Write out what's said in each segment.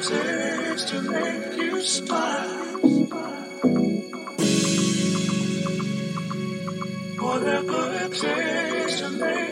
Music to make you smile. Whatever it takes to make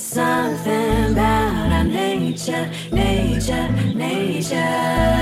something about our nature, nature, nature.